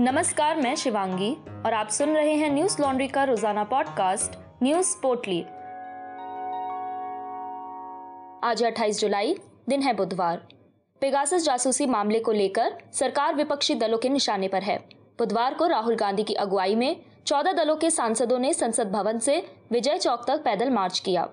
नमस्कार, मैं शिवांगी और आप सुन रहे हैं न्यूज़ लॉन्ड्री का रोज़ाना पॉडकास्ट, न्यूज़ पोर्टली। आज 28 जुलाई, दिन है बुधवार। पेगासस जासूसी मामले को लेकर सरकार विपक्षी दलों के निशाने पर है। बुधवार को राहुल गांधी की अगुवाई में चौदह दलों के सांसदों ने संसद भवन से विजय चौक तक पैदल मार्च किया।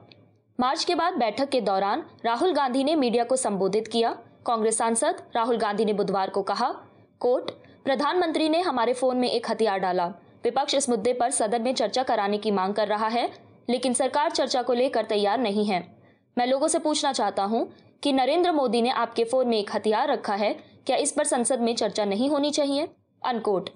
मार्च के बाद बैठक के दौरान राहुल गांधी ने मीडिया को संबोधित किया। कांग्रेस सांसद राहुल गांधी ने बुधवार को कहा, कोर्ट प्रधानमंत्री ने हमारे फ़ोन में एक हथियार डाला। विपक्ष इस मुद्दे पर सदन में चर्चा कराने की मांग कर रहा है, लेकिन सरकार चर्चा को लेकर तैयार नहीं है। मैं लोगों से पूछना चाहता हूँ कि नरेंद्र मोदी ने आपके फ़ोन में एक हथियार रखा है, क्या इस पर संसद में चर्चा नहीं होनी चाहिए? अनकोट।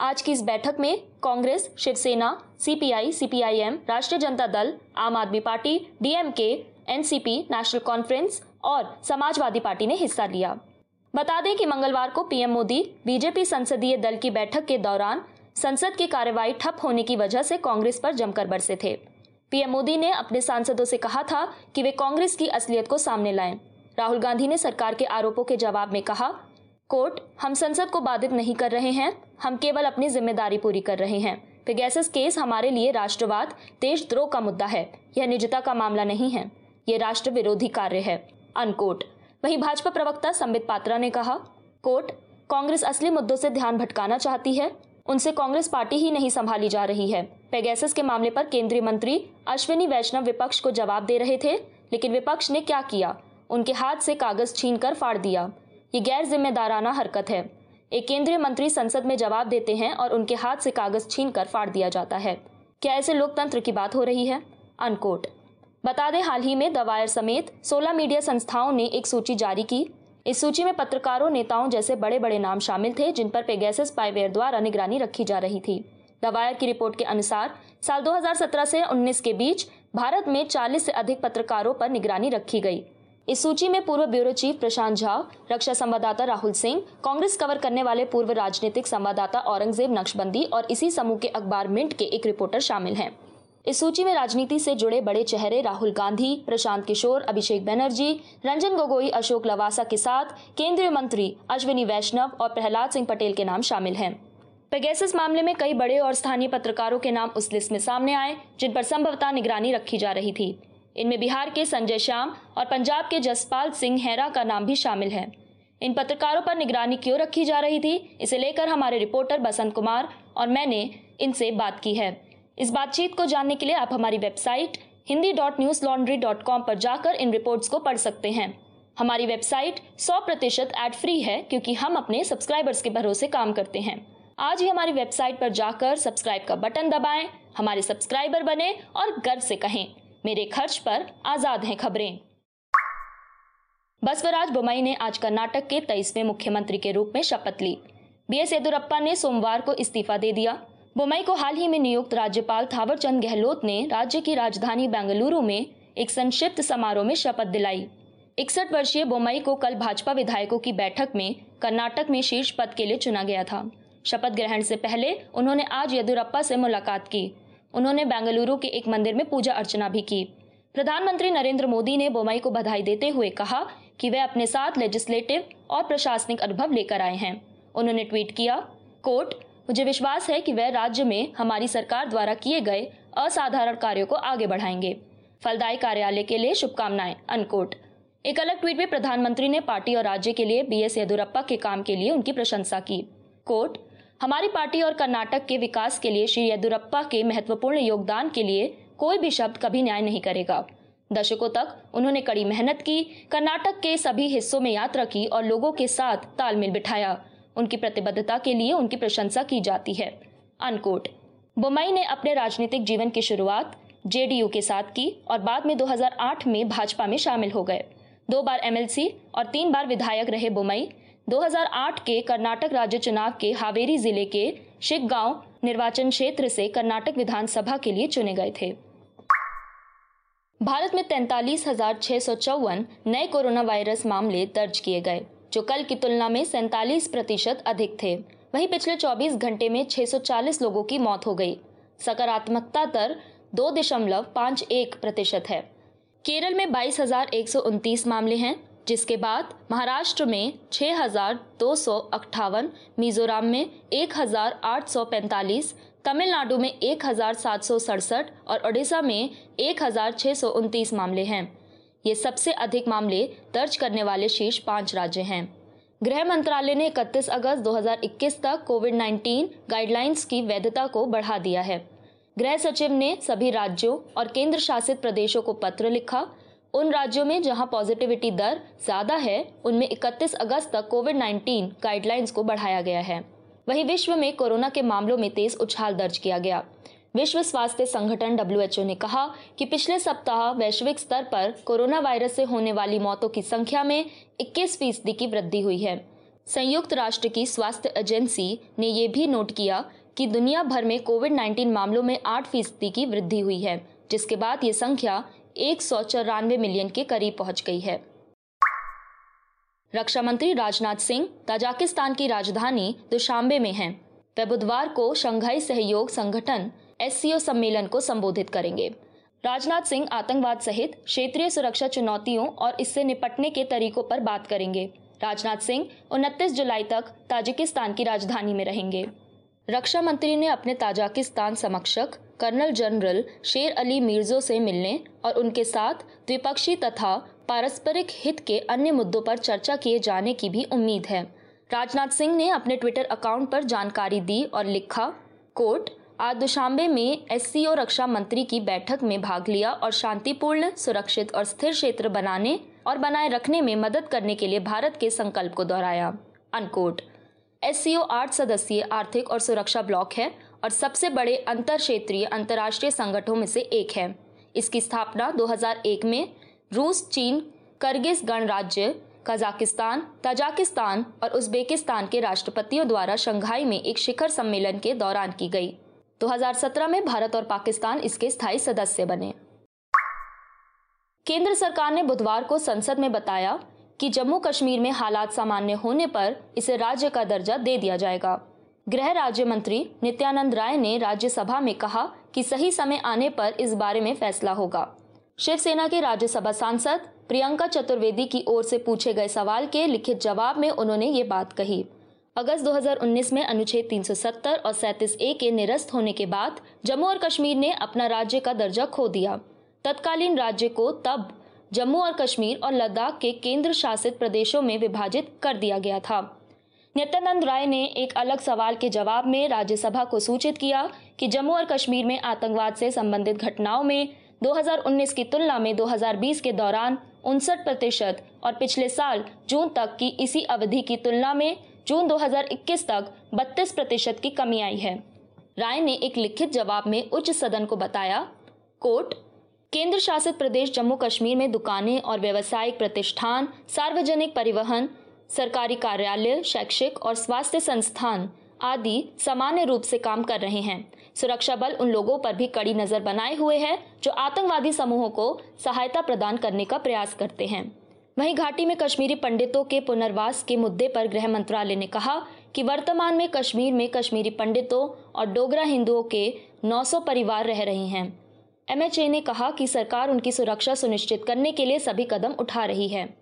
आज की इस बैठक में कांग्रेस, शिवसेना, सीपीआई, सीपीआईएम, राष्ट्रीय Janata Dal, Aam Aadmi party, DMK, NCP, National Conference और समाजवादी पार्टी ने हिस्सा लिया। बता दें कि मंगलवार को पीएम मोदी बीजेपी संसदीय दल की बैठक के दौरान संसद की कार्यवाही ठप होने की वजह से कांग्रेस पर जमकर बरसे थे। पीएम मोदी ने अपने सांसदों से कहा था कि वे कांग्रेस की असलियत को सामने लाएँ। राहुल गांधी ने सरकार के आरोपों के जवाब में कहा, कोर्ट, हम संसद को बाधित नहीं कर रहे हैं, हम केवल अपनी ज़िम्मेदारी पूरी कर रहे हैं। पेगैसस केस हमारे लिए राष्ट्रवाद, देशद्रोह का मुद्दा है, यह निजता का मामला नहीं है, ये राष्ट्र विरोधी कार्य है। अनकोट वहीं भाजपा प्रवक्ता संबित पात्रा ने कहा, कोर्ट कांग्रेस असली मुद्दों से ध्यान भटकाना चाहती है। उनसे कांग्रेस पार्टी ही नहीं संभाली जा रही है। पेगैसस के मामले पर केंद्रीय मंत्री अश्विनी वैष्णव विपक्ष को जवाब दे रहे थे, लेकिन विपक्ष ने क्या किया? उनके हाथ से कागज़ छीन कर फाड़ दिया। ये गैर जिम्मेदाराना हरकत है। एक केंद्रीय मंत्री संसद में जवाब देते हैं और उनके हाथ से कागज़ छीन कर फाड़ दिया जाता है। क्या ऐसे लोकतंत्र की बात हो रही है? अनकोट। बता दें, हाल ही में दवायर समेत 16 मीडिया संस्थाओं ने एक सूची जारी की। इस सूची में पत्रकारों, नेताओं जैसे बड़े बड़े नाम शामिल थे, जिन पर पेगैसेस स्पाईवेयर द्वारा निगरानी रखी जा रही थी। दवायर की रिपोर्ट के अनुसार, साल 2017 से 19 के बीच भारत में 40 से अधिक पत्रकारों पर निगरानी रखी गई। इस सूची में पूर्व ब्यूरो चीफ प्रशांत झा, रक्षा संवाददाता राहुल सिंह, कांग्रेस कवर करने वाले पूर्व राजनीतिक संवाददाता औरंगज़ेब नक्शबंदी और इसी समूह के अखबार मिंट के एक रिपोर्टर शामिल हैं। इस सूची में राजनीति से जुड़े बड़े चेहरे राहुल गांधी, प्रशांत किशोर, अभिषेक बनर्जी, रंजन गोगोई, अशोक लवासा के साथ केंद्रीय मंत्री अश्विनी वैष्णव और प्रहलाद सिंह पटेल के नाम शामिल हैं। पेगेसिस मामले में कई बड़े और स्थानीय पत्रकारों के नाम उस लिस्ट में सामने आए, जिन पर संभवतः निगरानी रखी जा रही थी। इनमें बिहार के संजय श्याम और पंजाब के जसपाल सिंह हैरा का नाम भी शामिल है। इन पत्रकारों पर निगरानी क्यों रखी जा रही थी? इसे लेकर हमारे रिपोर्टर बसंत कुमार और मैंने इनसे बात की है। इस बातचीत को जानने के लिए आप हमारी website Hindi dot Newslaundry dot com पर जाकर इन रिपोर्ट्स को पढ़ सकते हैं। हमारी वेबसाइट 100 प्रतिशत एड फ्री है क्योंकि हम अपने सब्सक्राइबर्स के भरोसे काम करते हैं। आज ही हमारी वेबसाइट पर जाकर सब्सक्राइब का बटन दबाएँ, हमारे सब्सक्राइबर बने और गर्व से कहें, मेरे खर्च पर आज़ाद हैं खबरें। बसवराज बोमई ने आज कर्नाटक के तेईसवें मुख्यमंत्री के रूप में शपथ ली। बी एस येदुरप्पा ने सोमवार को इस्तीफा दे दिया। बोमई को हाल ही में नियुक्त राज्यपाल थावरचंद गहलोत ने राज्य की राजधानी बेंगलुरु में एक संक्षिप्त समारोह में शपथ दिलाई। इकसठ वर्षीय बोमई को कल भाजपा विधायकों की बैठक में कर्नाटक में शीर्ष पद के लिए चुना गया था। शपथ ग्रहण से पहले उन्होंने आज येदुरप्पा से मुलाकात की। उन्होंने बेंगलुरु के एक मंदिर में पूजा अर्चना भी की। प्रधानमंत्री नरेंद्र मोदी ने बोमई को बधाई देते हुए कहा कि वे अपने साथ लेजिस्लेटिव और प्रशासनिक अनुभव लेकर आए हैं। उन्होंने ट्वीट किया, कोर्ट मुझे विश्वास है कि वह राज्य में हमारी सरकार द्वारा किए गए असाधारण कार्यों को आगे बढ़ाएँगे। फलदायी कार्यालय के लिए शुभकामनाएँ, अनकोट। एक अलग ट्वीट में प्रधानमंत्री ने पार्टी और राज्य के लिए बी एस येदुरप्पा के काम के लिए उनकी प्रशंसा की। कोर्ट हमारी पार्टी और कर्नाटक के विकास के लिए श्री येदुरप्पा के महत्वपूर्ण योगदान के लिए कोई भी शब्द कभी न्याय नहीं करेगा। दशकों तक उन्होंने कड़ी मेहनत की, कर्नाटक के सभी हिस्सों में यात्रा की और लोगों के साथ तालमेल बिठाया। उनकी प्रतिबद्धता के लिए उनकी प्रशंसा की जाती है। अनकोट बोमई ने अपने राजनीतिक जीवन की शुरुआत जेडीयू के साथ की और बाद में 2008 में भाजपा में शामिल हो गए। दो बार एमएलसी और तीन बार विधायक रहे बोमई 2008 के कर्नाटक राज्य चुनाव के हावेरी ज़िले के शिगगांव निर्वाचन क्षेत्र से कर्नाटक विधानसभा के लिए चुने गए थे। भारत में तैतालीस नए कोरोना वायरस मामले दर्ज किए गए। जो कल की तुलना में सैतालीस प्रतिशत अधिक थे। वहीं पिछले 24 घंटे में 640 लोगों की मौत हो गई। सकारात्मकता दर दो दशमलव पाँच एक प्रतिशत है। केरल में बाईस हज़ार एक सौ उनतीस मामले हैं, जिसके बाद महाराष्ट्र में छः हज़ार दो सौ अट्ठावन, मिजोरम में एक हज़ार आठ सौ पैंतालीस, तमिलनाडु में एक हज़ार सात सौ सड़सठ और ओडिशा में एक हज़ार छः सौ उनतीस मामले हैं। ये सबसे अधिक मामले दर्ज करने वाले शीर्ष पाँच राज्य हैं। गृह मंत्रालय ने 31 अगस्त 2021 तक कोविड 19 गाइडलाइंस की वैधता को बढ़ा दिया है। गृह सचिव ने सभी राज्यों और केंद्र शासित प्रदेशों को पत्र लिखा। उन राज्यों में जहाँ पॉजिटिविटी दर ज़्यादा है, उनमें 31 अगस्त तक कोविड 19 गाइडलाइंस को बढ़ाया गया है। वहीं विश्व में कोरोना के मामलों में तेज उछाल दर्ज किया गया। विश्व स्वास्थ्य संगठन डब्ल्यू ने कहा कि पिछले सप्ताह वैश्विक स्तर पर कोरोना वायरस से होने वाली मौतों की संख्या में 21 फ़ीसदी की वृद्धि हुई है संयुक्त राष्ट्र की स्वास्थ्य एजेंसी ने ये भी नोट किया कि दुनिया भर में कोविड 19 मामलों में 8 फ़ीसदी की वृद्धि हुई है, जिसके बाद ये संख्या एक सौ चौरानवे मिलियन के करीब पहुँच गई है रक्षा मंत्री राजनाथ सिंह ताजाकिस्तान की राजधानी दुशांबे में हैं। वे बुधवार को शंघाई सहयोग संगठन एससीओ सम्मेलन को संबोधित करेंगे। राजनाथ सिंह आतंकवाद सहित क्षेत्रीय सुरक्षा चुनौतियों और इससे निपटने के तरीकों पर बात करेंगे। राजनाथ सिंह उनतीस जुलाई तक ताजिकिस्तान की राजधानी में रहेंगे। रक्षा मंत्री ने अपने ताजाकिस्तान समक्षक कर्नल जनरल शेर अली मिर्जो से मिलने और उनके साथ द्विपक्षीय तथा पारस्परिक हित के अन्य मुद्दों पर चर्चा किए जाने की भी उम्मीद है। राजनाथ सिंह ने अपने ट्विटर अकाउंट पर जानकारी दी और लिखा, कोर्ट आज दुशांबे में एससीओ रक्षा मंत्री की बैठक में भाग लिया और शांतिपूर्ण, सुरक्षित और स्थिर क्षेत्र बनाने और बनाए रखने में मदद करने के लिए भारत के संकल्प को दोहराया। अनकोट एस सी आठ सदस्यीय आर्थिक और सुरक्षा ब्लॉक है और सबसे बड़े अंतर क्षेत्रीय अंतर्राष्ट्रीय संगठनों में से एक है। इसकी स्थापना 2001 में रूस, चीन, करगिज गणराज्य, कजाकिस्तान, तजाकिस्तान और उज्बेकिस्तान के राष्ट्रपतियों द्वारा शंघाई में एक शिखर सम्मेलन के दौरान की गई। 2017 में भारत और पाकिस्तान इसके स्थायी सदस्य बने। केंद्र सरकार ने बुधवार को संसद में बताया कि जम्मू कश्मीर में हालात सामान्य होने पर इसे राज्य का दर्जा दे दिया जाएगा। गृह राज्य मंत्री नित्यानंद राय ने राज्यसभा में कहा कि सही समय आने पर इस बारे में फैसला होगा। शिवसेना के राज्यसभा सांसद प्रियंका चतुर्वेदी की ओर से पूछे गए सवाल के लिखित जवाब में उन्होंने ये बात कही। अगस्त 2019 में अनुच्छेद 370 और सैतीस ए के निरस्त होने के बाद जम्मू और कश्मीर ने अपना राज्य का दर्जा खो दिया। तत्कालीन राज्य को तब जम्मू और कश्मीर और लद्दाख के केंद्र शासित प्रदेशों में विभाजित कर दिया गया था। नित्यानंद राय ने एक अलग सवाल के जवाब में राज्यसभा को सूचित किया कि जम्मू और कश्मीर में आतंकवाद से संबंधित घटनाओं में 2019 की तुलना में 2020 के दौरान उनसठ प्रतिशत और पिछले साल जून तक की इसी अवधि की तुलना में जून 2021 तक 32 प्रतिशत की कमी आई है। राय ने एक लिखित जवाब में उच्च सदन को बताया, कोर्ट, केंद्र शासित प्रदेश जम्मू कश्मीर में दुकानें और व्यवसायिक प्रतिष्ठान, सार्वजनिक परिवहन, सरकारी कार्यालय, शैक्षिक और स्वास्थ्य संस्थान आदि सामान्य रूप से काम कर रहे हैं। सुरक्षा बल उन लोगों पर भी कड़ी नज़र बनाए हुए है जो आतंकवादी समूहों को सहायता प्रदान करने का प्रयास करते हैं। वहीं घाटी में कश्मीरी पंडितों के पुनर्वास के मुद्दे पर गृह मंत्रालय ने कहा कि वर्तमान में कश्मीर में कश्मीरी पंडितों और डोगरा हिंदुओं के 900 परिवार रह रहे हैं। एमएचए ने कहा कि सरकार उनकी सुरक्षा सुनिश्चित करने के लिए सभी कदम उठा रही है।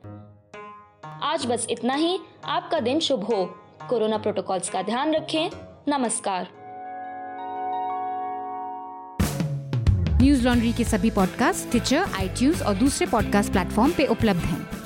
आज बस इतना ही। आपका दिन शुभ हो। कोरोना प्रोटोकॉल्स का ध्यान रखें। नमस्कार। न्यूज़ लॉन्ड्री के सभी पॉडकास्ट ट्विटर आईटीज और दूसरे पॉडकास्ट प्लेटफॉर्म पे उपलब्ध हैं।